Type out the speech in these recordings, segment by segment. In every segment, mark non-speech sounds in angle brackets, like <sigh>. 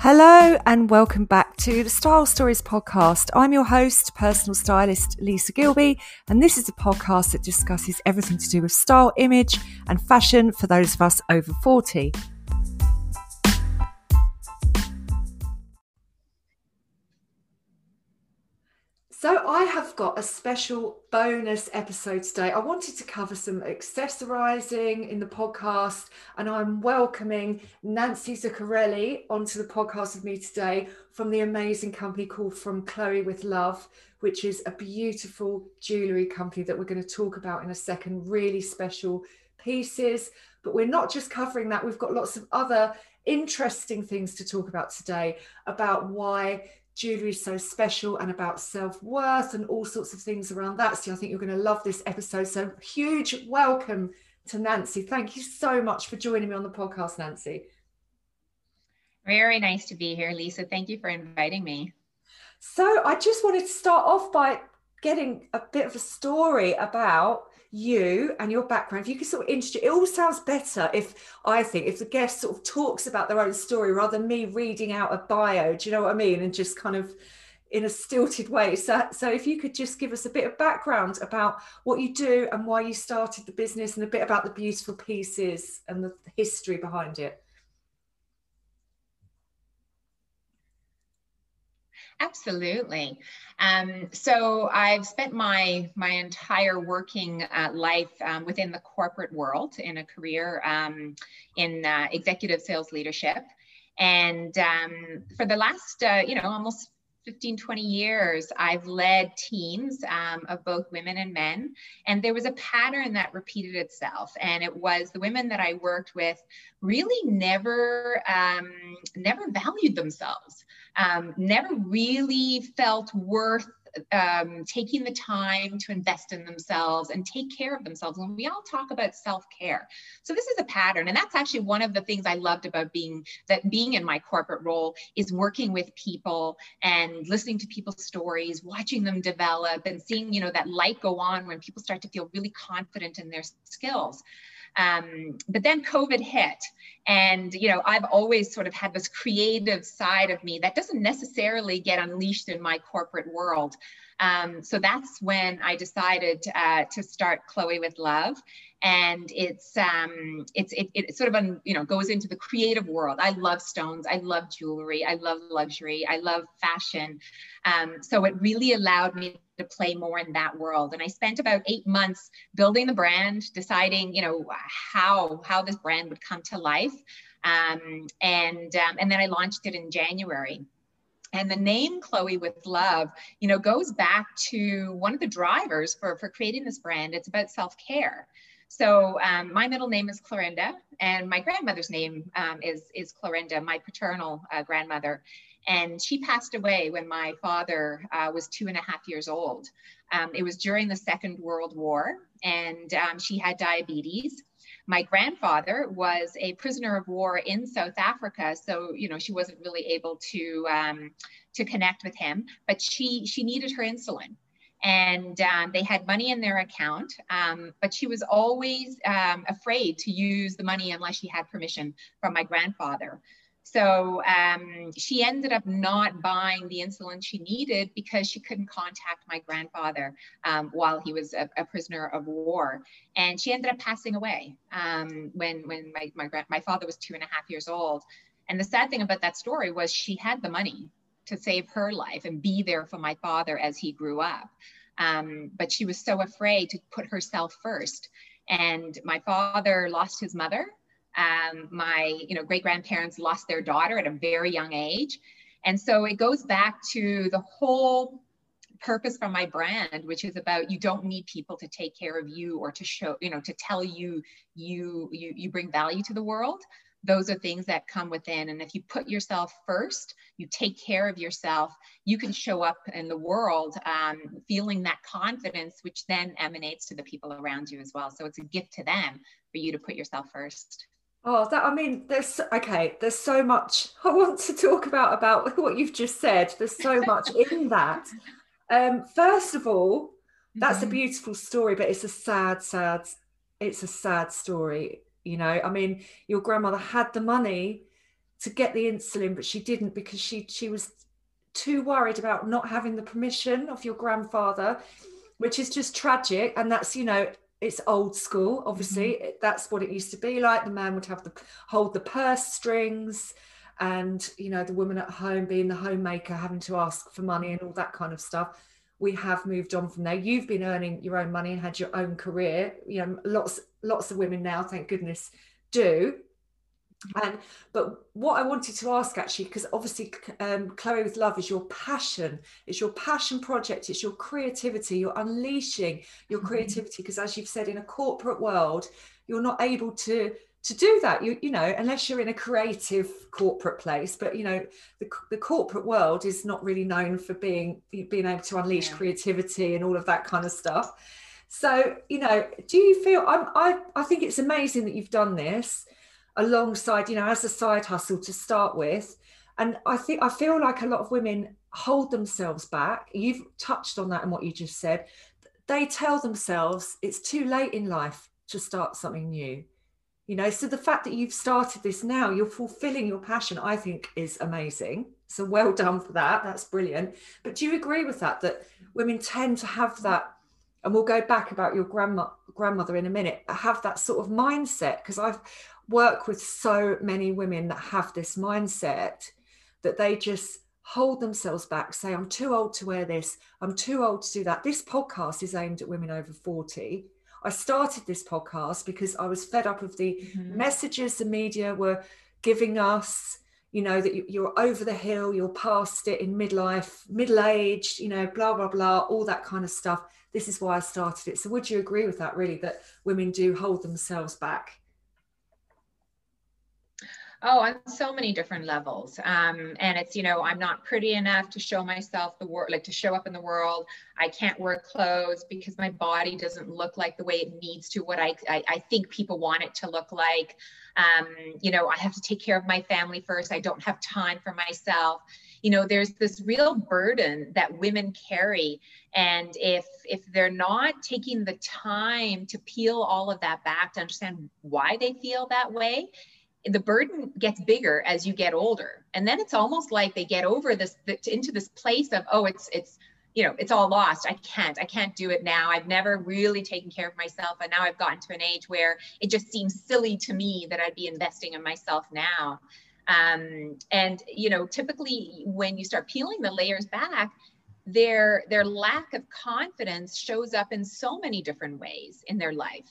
Hello and welcome back to the Style Stories podcast. I'm your host, personal stylist Lisa Gilby, and this is a podcast that discusses everything to do with style, image, and fashion for those of us over 40. So, I got a special bonus episode today. I wanted to cover some accessorizing in the podcast, and I'm welcoming Nancy Zucarelli onto the podcast with me today from the amazing company called From Chloe with Love, which is a beautiful jewelry company that we're going to talk about in a second. Really special pieces, but we're not just covering that, we've got lots of other interesting things to talk about today about why jewelry is so special and about self-worth and all sorts of things around that. So i think you're going to love this episode. So huge welcome to nancy. Thank you so much for joining me on the podcast nancy. Very nice to be here lisa. Thank you for inviting me. So i just wanted to start off by getting a bit of a story about you and your background, if you could sort of introduce, it all sounds better if I think if the guest sort of talks about their own story rather than me reading out a bio. Do you know what I mean? And just kind of in a stilted way. So, so if you could just give us a bit of background about what you do and why you started the business, and a bit about the beautiful pieces and the history behind it. Absolutely. Um, so I've spent my my entire working uh, life um, within the corporate world in a career um, in uh, executive sales leadership, and um, for the last uh, you know almost 15, 20 years, I've led teams um, of both women and men. And there was a pattern that repeated itself. And it was the women that I worked with really never, um, never valued themselves, um, never really felt worth um, taking the time to invest in themselves and take care of themselves. And we all talk about self-care. So this is a pattern. And that's actually one of the things I loved about being that being in my corporate role is working with people and listening to people's stories, watching them develop and seeing, you know, that light go on when people start to feel really confident in their skills. Um, but then COVID hit, and you know I've always sort of had this creative side of me that doesn't necessarily get unleashed in my corporate world. Um, so that's when I decided uh, to start Chloe with Love, and it's um, it's it, it sort of un, you know goes into the creative world. I love stones, I love jewelry, I love luxury, I love fashion. Um, so it really allowed me to play more in that world. And I spent about eight months building the brand, deciding you know how how this brand would come to life, um, and um, and then I launched it in January and the name chloe with love you know goes back to one of the drivers for for creating this brand it's about self-care so um, my middle name is Clorinda, and my grandmother's name um, is is Clorinda, my paternal uh, grandmother, and she passed away when my father uh, was two and a half years old. Um, it was during the Second World War, and um, she had diabetes. My grandfather was a prisoner of war in South Africa, so you know she wasn't really able to um, to connect with him. But she she needed her insulin, and um, they had money in their account, um, but she was always um, afraid to use the money unless she had permission from my grandfather. So um, she ended up not buying the insulin she needed because she couldn't contact my grandfather um, while he was a, a, prisoner of war. And she ended up passing away um, when, when my, my, my father was two and a half years old. And the sad thing about that story was she had the money to save her life and be there for my father as he grew up. Um, but she was so afraid to put herself first. And my father lost his mother um, my you know great grandparents lost their daughter at a very young age, and so it goes back to the whole purpose from my brand which is about you don't need people to take care of you or to show you know to tell you you you you bring value to the world. Those are things that come within. And if you put yourself first you take care of yourself you can show up in the world um, feeling that confidence which then emanates to the people around you as well. So it's a gift to them for you to put yourself first Oh, that I mean, there's okay. There's so much <laughs> I want to talk about about <laughs> what you've just said. There's so much in <laughs> that. Um, first of all, that's mm-hmm. a beautiful story, but it's a sad, sad. It's a sad story. You know, I mean, your grandmother had the money to get the insulin, but she didn't because she she was too worried about not having the permission of your grandfather, which is just tragic. And that's you know it's old school. Obviously, mm-hmm. that's what it used to be like. The man would have the hold the purse strings and you know the woman at home being the homemaker having to ask for money and all that kind of stuff we have moved on from there you've been earning your own money and had your own career you know lots lots of women now thank goodness do and but what i wanted to ask actually because obviously um, chloe with love is your passion. It's your passion project. It's your creativity. You're unleashing your mm-hmm. creativity because as you've said in a corporate world you're not able to to do that. You you know unless you're in a creative corporate place. But you know the, the corporate world is not really known for being being able to unleash yeah. creativity and all of that kind of stuff. So you know do you feel I'm, i i think it's amazing that you've done this alongside you know as a side hustle to start with. And i think i feel like a lot of women hold themselves back. You've touched on that in what you just said. They tell themselves it's too late in life to start something new. You know so the fact that you've started this now you're fulfilling your passion i think is amazing. So well done for that. That's brilliant. But do you agree with that that women tend to have that and we'll go back about your grandma grandmother in a minute have that sort of mindset because i've worked with so many women that have this mindset that they just hold themselves back say i'm too old to wear this i'm too old to do that this podcast is aimed at women over 40 I started this podcast because I was fed up of the mm-hmm. messages the media were giving us, you know, that you're over the hill, you're past it in midlife, middle aged, you know, blah, blah, blah, all that kind of stuff. This is why I started it. So, would you agree with that, really, that women do hold themselves back? Oh, on so many different levels. Um, and it's, you know, I'm not pretty enough to show myself the world, like to show up in the world. I can't wear clothes because my body doesn't look like the way it needs to, what I, I, I think people want it to look like. Um, you know, I have to take care of my family first. I don't have time for myself. You know, there's this real burden that women carry. And if if they're not taking the time to peel all of that back to understand why they feel that way, the burden gets bigger as you get older and then it's almost like they get over this into this place of oh it's it's you know it's all lost. I can't i can't do it now. I've never really taken care of myself and now i've gotten to an age where it just seems silly to me that i'd be investing in myself now. Um, and you know typically when you start peeling the layers back their their lack of confidence shows up in so many different ways in their life.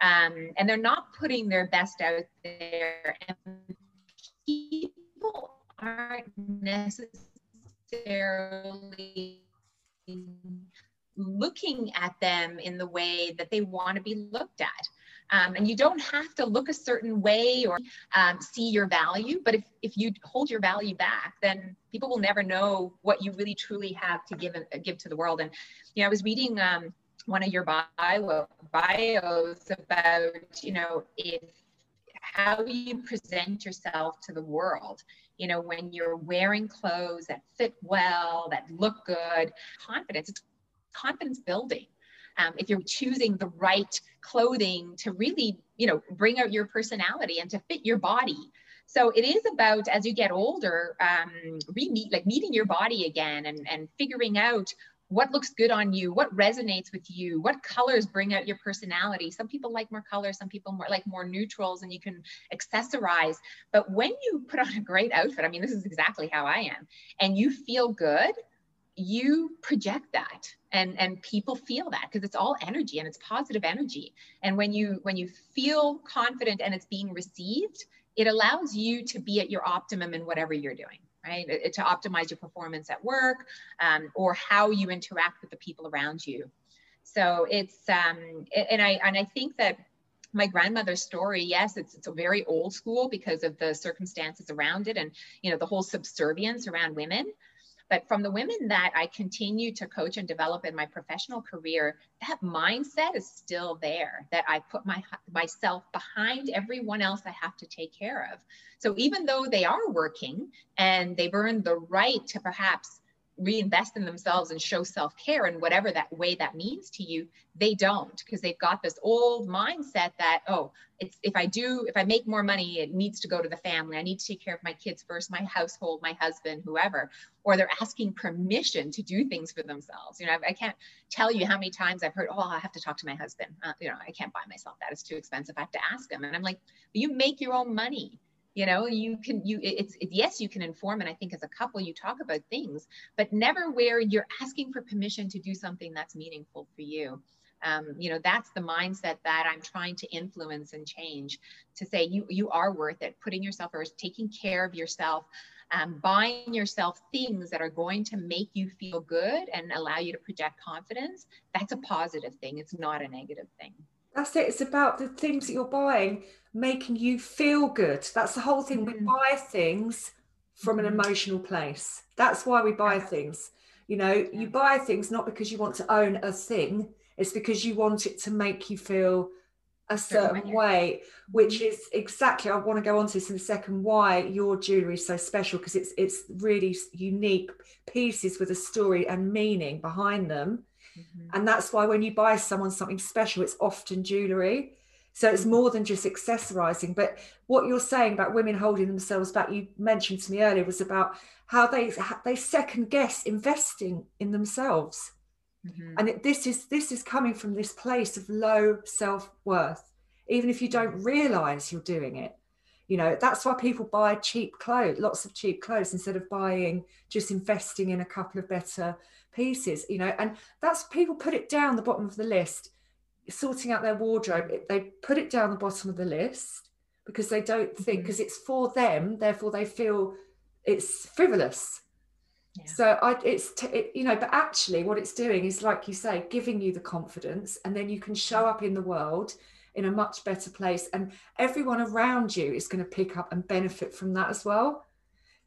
Um, and they're not putting their best out there. And people aren't necessarily looking at them in the way that they want to be looked at. Um, and you don't have to look a certain way or um, see your value, but if, if you hold your value back, then people will never know what you really truly have to give, give to the world. And, you know, I was reading um, one of your bio, bios about, you know, if how you present yourself to the world. You know, when you're wearing clothes that fit well, that look good, confidence, it's confidence building. Um, if you're choosing the right clothing to really, you know, bring out your personality and to fit your body. So it is about as you get older, um, re-meet like meeting your body again and, and figuring out what looks good on you what resonates with you what colors bring out your personality. Some people like more colors some people more like more neutrals and you can accessorize. But when you put on a great outfit i mean this is exactly how i am and you feel good you project that and and people feel that because it's all energy and it's positive energy. And when you when you feel confident and it's being received it allows you to be at your optimum in whatever you're doing right? To optimize your performance at work um, or how you interact with the people around you. So it's, um, and I, and I think that my grandmother's story, yes, it's, it's a very old school because of the circumstances around it and, you know, the whole subservience around women. But from the women that I continue to coach and develop in my professional career, that mindset is still there that I put my myself behind everyone else I have to take care of. So even though they are working and they've earned the right to perhaps reinvest in themselves and show self-care and whatever that way that means to you they don't because they've got this old mindset that oh it's if i do if i make more money it needs to go to the family. I need to take care of my kids first my household my husband whoever. Or they're asking permission to do things for themselves. You know i, I can't tell you how many times i've heard oh i have to talk to my husband. Uh, you know i can't buy myself that. It's too expensive. I have to ask him. And i'm like you make your own money you know you can you it's it, yes you can inform and i think as a couple you talk about things but never where you're asking for permission to do something that's meaningful for you. Um, you know that's the mindset that i'm trying to influence and change to say you you are worth it. Putting yourself first taking care of yourself um, buying yourself things that are going to make you feel good and allow you to project confidence that's a positive thing. It's not a negative thing. That's it. It's about the things that you're buying making you feel good. That's the whole thing. Mm-hmm. We buy things from an mm-hmm. emotional place. That's why we buy things. You know, you buy things not because you want to own a thing, it's because you want it to make you feel a certain way, which mm-hmm. is exactly I want to go on to this in a second why your jewelry is so special because it's it's really unique pieces with a story and meaning behind them Mm-hmm. And that's why when you buy someone something special, it's often jewelry. So it's more than just accessorizing. But what you're saying about women holding themselves back, you mentioned to me earlier, was about how they they second guess investing in themselves. Mm-hmm. And it, this is this is coming from this place of low self worth, even if you don't realize you're doing it. You know that's why people buy cheap clothes, lots of cheap clothes, instead of buying just investing in a couple of better pieces you know and that's people put it down the bottom of the list sorting out their wardrobe they put it down the bottom of the list because they don't think because mm-hmm. it's for them therefore they feel it's frivolous yeah. so I, it's t- it, you know but actually what it's doing is like you say giving you the confidence and then you can show up in the world in a much better place and everyone around you is going to pick up and benefit from that as well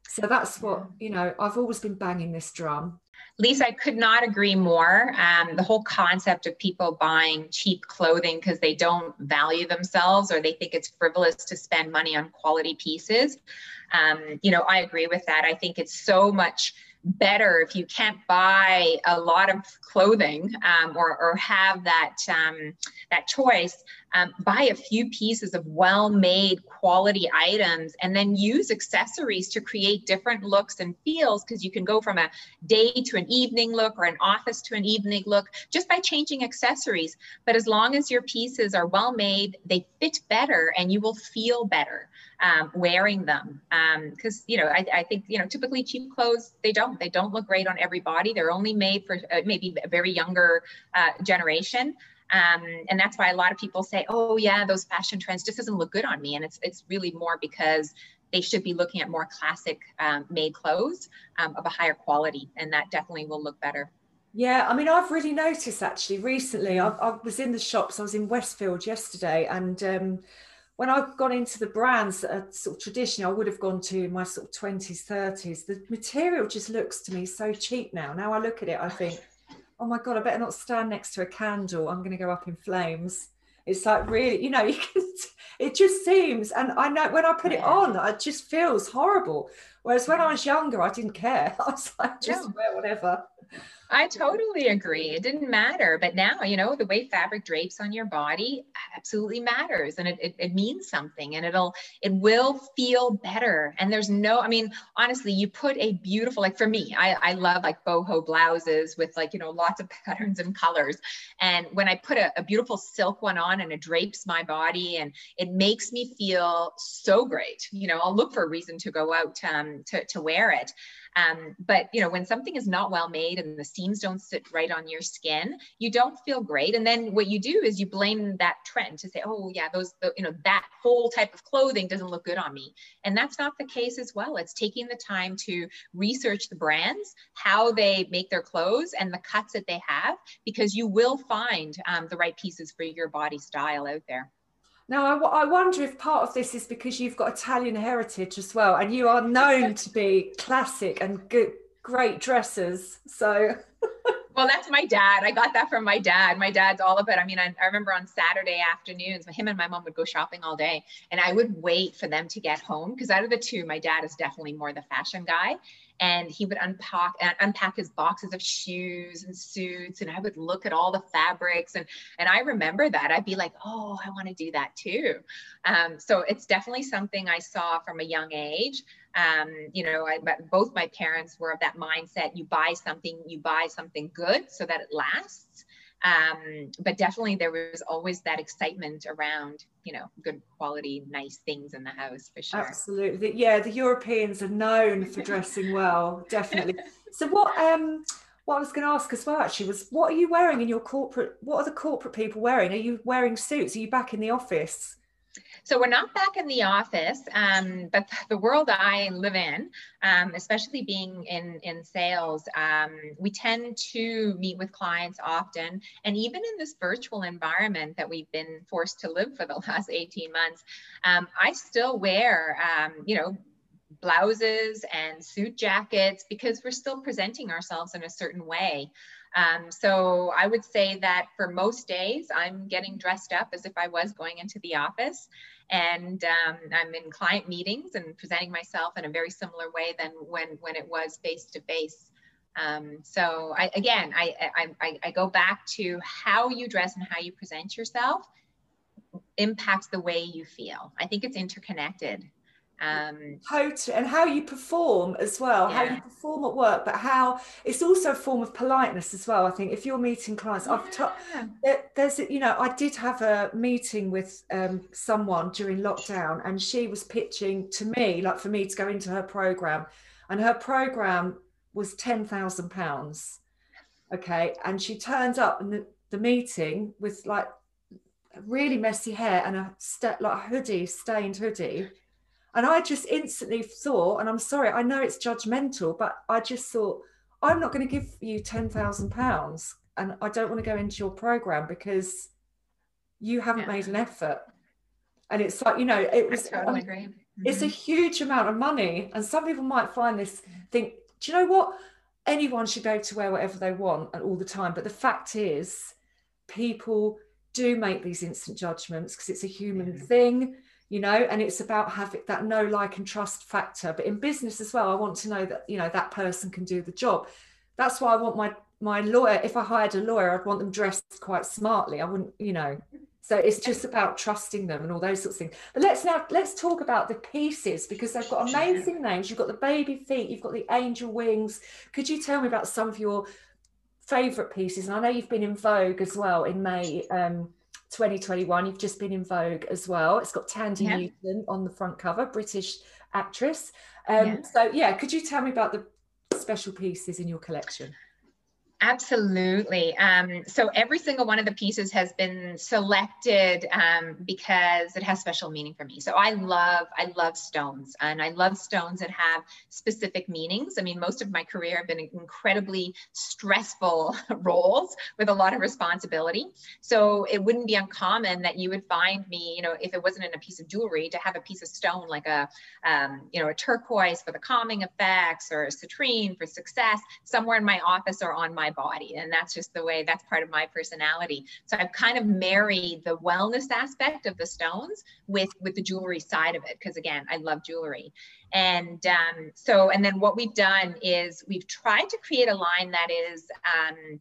so that's what you know i've always been banging this drum Lisa, I could not agree more. Um, the whole concept of people buying cheap clothing because they don't value themselves or they think it's frivolous to spend money on quality pieces. Um, you know, I agree with that. I think it's so much better if you can't buy a lot of clothing um, or, or have that um, that choice um, buy a few pieces of well-made quality items and then use accessories to create different looks and feels because you can go from a day to an evening look or an office to an evening look just by changing accessories. But as long as your pieces are well made they fit better and you will feel better um, wearing them. Because um, you know I, I, think you know typically cheap clothes they don't. They don't look great on everybody they're only made for uh, maybe a very younger uh, generation. Um, and that's why a lot of people say oh yeah those fashion trends just doesn't look good on me. And it's it's really more because they should be looking at more classic um, made clothes um, of a higher quality and that definitely will look better. Yeah, I mean, I've really noticed actually recently. I, I was in the shops. I was in Westfield yesterday, and um, when I've gone into the brands that are sort of traditional, I would have gone to my sort of 20s, 30s. The material just looks to me so cheap now. Now I look at it, I think, oh my God, I better not stand next to a candle. I'm going to go up in flames. It's like really, you know, <laughs> you can, it just seems, and I know when I put it on, it just feels horrible. Whereas when I was younger, I didn't care. <laughs> I was like, just yeah. wear whatever. I totally agree. It didn't matter. But now, you know, the way fabric drapes on your body absolutely matters and it, it, it, means something and it'll, it will feel better. And there's no, I mean, honestly, you put a beautiful, like for me, I, I love like boho blouses with like, you know, lots of <laughs> patterns and colors. And when I put a, a beautiful silk one on and it drapes my body and it makes me feel so great, you know, I'll look for a reason to go out um, to, to wear it. Um, but you know, when something is not well made and the seams don't sit right on your skin, you don't feel great. And then what you do is you blame that trend to say, oh yeah, those, you know, that whole type of clothing doesn't look good on me. And that's not the case as well. It's taking the time to research the brands, how they make their clothes and the cuts that they have, because you will find um, the right pieces for your body style out there. Now, I, I wonder if part of this is because you've got Italian heritage as well, and you are known to be classic and good, great dressers. So, <laughs> well, that's my dad. I got that from my dad. My dad's all about. I mean, I, I remember on Saturday afternoons, him and my mom would go shopping all day, and I would wait for them to get home because out of the two, my dad is definitely more the fashion guy, and he would unpack uh, unpack his boxes of shoes and suits and i would look at all the fabrics and and i remember that i'd be like oh i want to do that too um, so it's definitely something i saw from a young age um, you know I, both my parents were of that mindset you buy something you buy something good so that it lasts. Um, but definitely there was always that excitement around you know good quality nice things in the house for sure. Absolutely. Yeah the europeans are known for dressing well definitely. So what um what i was going to ask as well actually was what are you wearing in your corporate what are the corporate people wearing? Are you wearing suits? Are you back in the office so we're not back in the office, um, but the world I live in, um, especially being in, in sales, um, we tend to meet with clients often. And even in this virtual environment that we've been forced to live for the <laughs> last 18 months, um, I still wear, um, you know, blouses and suit jackets because we're still presenting ourselves in a certain way. Um, so I would say that for most days, I'm getting dressed up as if I was going into the office. And um, I'm in client meetings and presenting myself in a very similar way than when, when it was face to face. so I, again, I, I, I go back to how you dress and how you present yourself impacts the way you feel. I think it's interconnected. Um, totally, and how you perform as well, yeah. how you perform at work, but how it's also a form of politeness as well. I think if you're meeting clients, yeah. I've t- there, there's you know I did have a meeting with um, someone during lockdown, and she was pitching to me like for me to go into her program, and her program was ten thousand pounds. Okay, and she turned up in the, the meeting with like really messy hair and a st- like a hoodie, stained hoodie and I just instantly thought, and I'm sorry, I know it's judgmental, but I just thought, I'm not going to give you £10,000 and I don't want to go into your program because you haven't yeah. made an effort. And it's like, you know, it was, totally agree. Mm-hmm. It's a huge amount of money. And some people might find this, think, do you know what? Anyone should be able to wear whatever they want and all the time. But the fact is, people do make these instant judgments because it's a human yeah. thing you know and it's about having that no like and trust factor. But in business as well i want to know that you know that person can do the job. That's why i want my my lawyer if i hired a lawyer i'd want them dressed quite smartly. I wouldn't you know. So it's just about trusting them and all those sorts of things. But let's now let's talk about the pieces because they've got amazing names. You've got the baby feet you've got the angel wings. Could you tell me about some of your favorite pieces? And i know you've been in vogue as well in may um, 2021. You've just been in Vogue as well. It's got Thandie yeah. Newton on the front cover, British actress. Um, yeah. So, yeah, could you tell me about the special pieces in your collection? Absolutely. Um, so every single one of the pieces has been selected um, because it has special meaning for me. So I love, I love stones and I love stones that have specific meanings. I mean, most of my career have been incredibly stressful <laughs> roles with a lot of responsibility. So it wouldn't be uncommon that you would find me, you know, if it wasn't in a piece of jewelry, to have a piece of stone like a, um, you know, a turquoise for the calming effects or a citrine for success somewhere in my office or on my body. And that's just the way that's part of my personality. So I've kind of married the wellness aspect of the stones with, with the jewelry side of it. Cause again, I love jewelry. And um, so, and then what we've done is we've tried to create a line that is, um,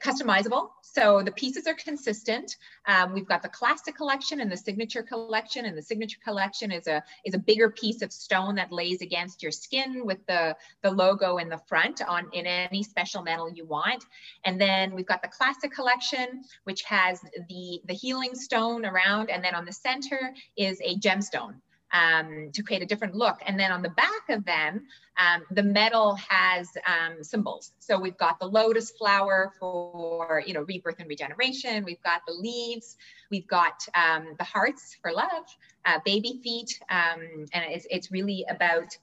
customizable. So the pieces are consistent. Um, we've got the classic collection and the signature collection, and the signature collection is a is a bigger piece of stone that lays against your skin with the the logo in the front on in any special metal you want. And then we've got the classic collection, which has the the healing stone around, and then on the center is a gemstone um, to create a different look. And then on the back of them, um, the metal has um, symbols. So we've got the lotus flower for, you know, rebirth and regeneration. We've got the leaves. We've got um, the hearts for love, uh, baby feet. Um, and it's, it's really about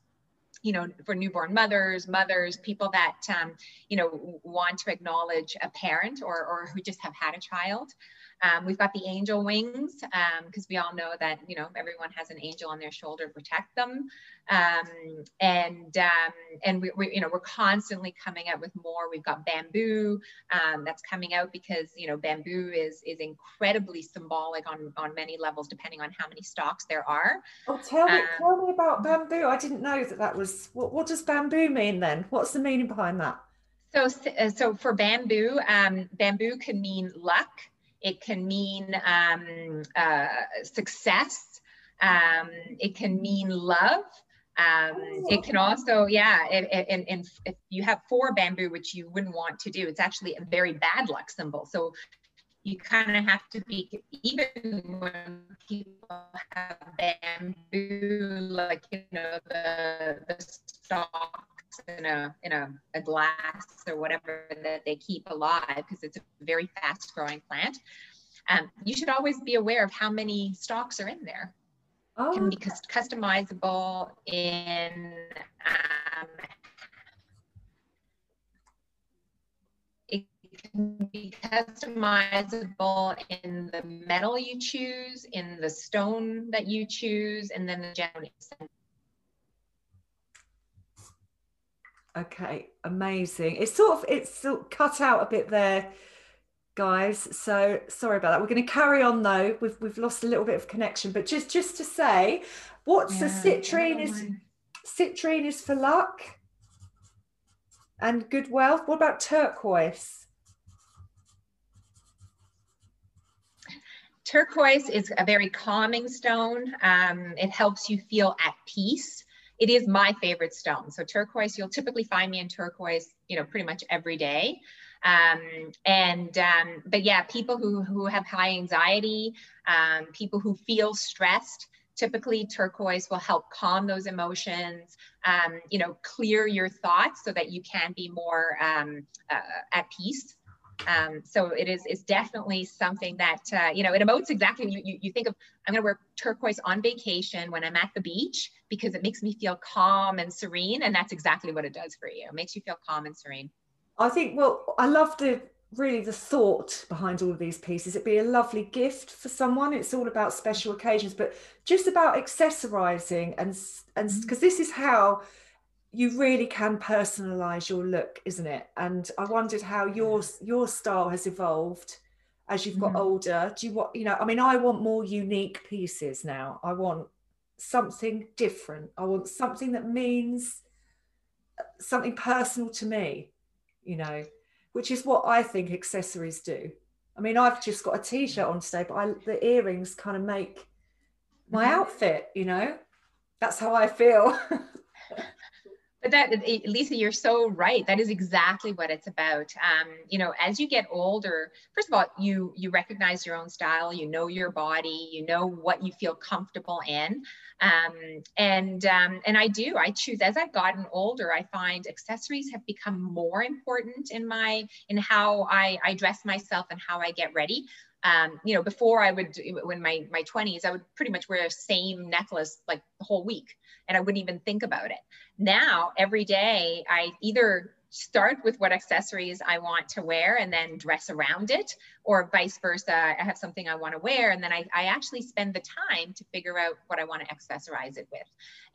you know, for newborn mothers, mothers, people that, um, you know, want to acknowledge a parent or, or who just have had a child. Um, we've got the angel wings because um, we all know that you know everyone has an angel on their shoulder to protect them, um, and um, and we, we, you know we're constantly coming out with more. We've got bamboo um, that's coming out because you know bamboo is is incredibly symbolic on on many levels depending on how many stalks there are. Oh, tell me, tell me about bamboo. I didn't know that that was. What, what does bamboo mean then? What's the meaning behind that? So, uh, so for bamboo, um, bamboo can mean luck. It can mean um, uh, success. Um, it can mean love. Um, it can also, yeah, and, and, if you have four bamboo, which you wouldn't want to do, it's actually a very bad luck symbol. So you kind of have to be, even when people have bamboo, like, you know, the, the stalk in a in a, a glass or whatever that they keep alive because it's a very fast growing plant. Um, you should always be aware of how many stalks are in there. Oh. Can be customizable in um, it can be customizable in the metal you choose, in the stone that you choose, and then the general Okay, amazing. It's sort of it's sort of cut out a bit there, guys. So sorry about that. We're going to carry on though. We've we've lost a little bit of connection, but just just to say, what's yeah, the citrine is citrine is for luck and good wealth. What about turquoise? Turquoise is a very calming stone. Um, it helps you feel at peace it is my favorite stone. So turquoise, you'll typically find me in turquoise, you know, pretty much every day. Um, and um, but yeah, people who who have high anxiety, um, people who feel stressed, typically turquoise will help calm those emotions. Um, you know, clear your thoughts so that you can be more um, uh, at peace. Um, so it is is definitely something that uh, you know it emotes exactly. You, you, you think of I'm going to wear turquoise on vacation when I'm at the beach because it makes me feel calm and serene, and that's exactly what it does for you. It makes you feel calm and serene. I think. Well, I love the really the thought behind all of these pieces. It'd be a lovely gift for someone. It's all about special occasions, but just about accessorizing and and because mm. this is how you really can personalize your look isn't it? And i wondered how your your style has evolved as you've got mm-hmm. older. Do you want you know i mean i want more unique pieces now. I want something different. I want something that means uh, something personal to me you know which is what i think accessories do. I mean i've just got a t-shirt on today but I, the earrings kind of make my mm-hmm. outfit you know? That's how i feel <laughs> but that lisa you're so right. That is exactly what it's about. Um, you know as you get older first of all you you recognize your own style you know your body you know what you feel comfortable in. Um, and um, and i do i choose as i've gotten older i find accessories have become more important in my in how i i dress myself and how i get ready um, you know, before I would, when my my 20s, I would pretty much wear the same necklace like the whole week, and I wouldn't even think about it. Now, every day, I either start with what accessories I want to wear and then dress around it, or vice versa. I have something I want to wear, and then I, I actually spend the time to figure out what I want to accessorize it with.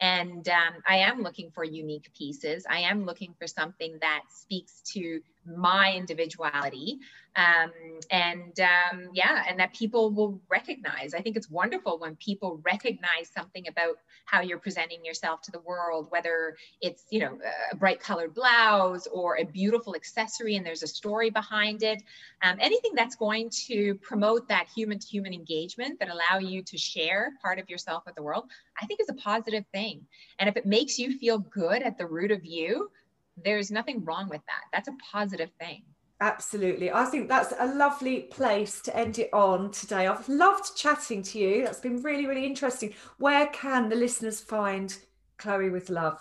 And um, I am looking for unique pieces. I am looking for something that speaks to my individuality um, and um, yeah and that people will recognize i think it's wonderful when people recognize something about how you're presenting yourself to the world whether it's you know a bright colored blouse or a beautiful accessory and there's a story behind it um, anything that's going to promote that human to human engagement that allow you to share part of yourself with the world i think is a positive thing and if it makes you feel good at the root of you there's nothing wrong with that. That's a positive thing. Absolutely. I think that's a lovely place to end it on today. I've loved chatting to you. That's been really, really interesting. Where can the listeners find Chloe with Love?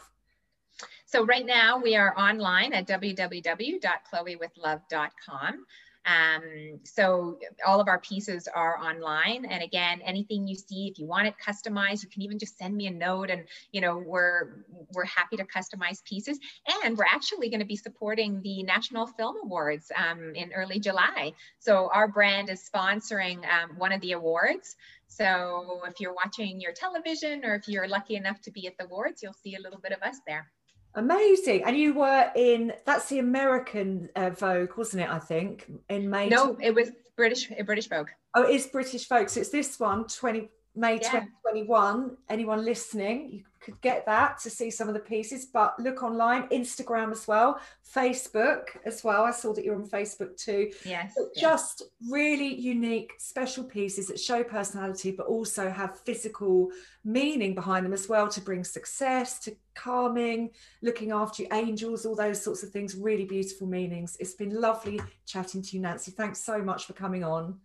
So, right now we are online at www.chloewithlove.com. Um, so all of our pieces are online. And again, anything you see, if you want it customized, you can even just send me a note and, you know, we're, we're happy to customize pieces. And we're actually going to be supporting the National Film Awards um, in early July. So our brand is sponsoring um, one of the awards. So if you're watching your television or if you're lucky enough to be at the awards, you'll see a little bit of us there. Amazing. And you were in that's the American uh, Vogue, wasn't it? I think in May. No, it was British British Vogue. Oh, it is British Vogue. So it's this one, 20 May yeah. 2021. Anyone listening, you could get that to see some of the pieces, but look online, Instagram as well, Facebook as well. I saw that you're on Facebook too. Yes. Just really unique, special pieces that show personality, but also have physical meaning behind them as well to bring success, to calming, looking after you, angels, all those sorts of things. Really beautiful meanings. It's been lovely chatting to you, Nancy. Thanks so much for coming on.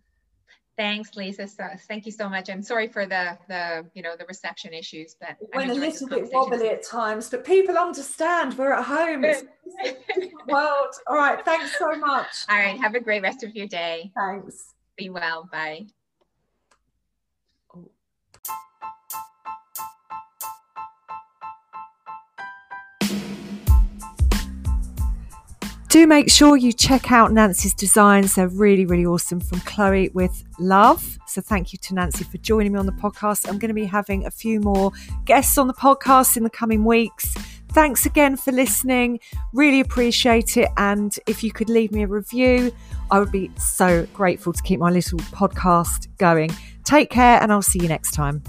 Thanks, Lisa. So, thank you so much. I'm sorry for the the you know the reception issues, but it went a little bit wobbly at times, but people understand. We're at home. It's <laughs> world. All right. Thanks so much. All right. Have a great rest of your day. Thanks. Be well. Bye. Do make sure you check out Nancy's designs. They're really, really awesome from Chloe with Love. So thank you to Nancy for joining me on the podcast. I'm going to be having a few more guests on the podcast in the coming weeks. Thanks again for listening. Really appreciate it. And if you could leave me a review, I would be so grateful to keep my little podcast going. Take care, and I'll see you next time.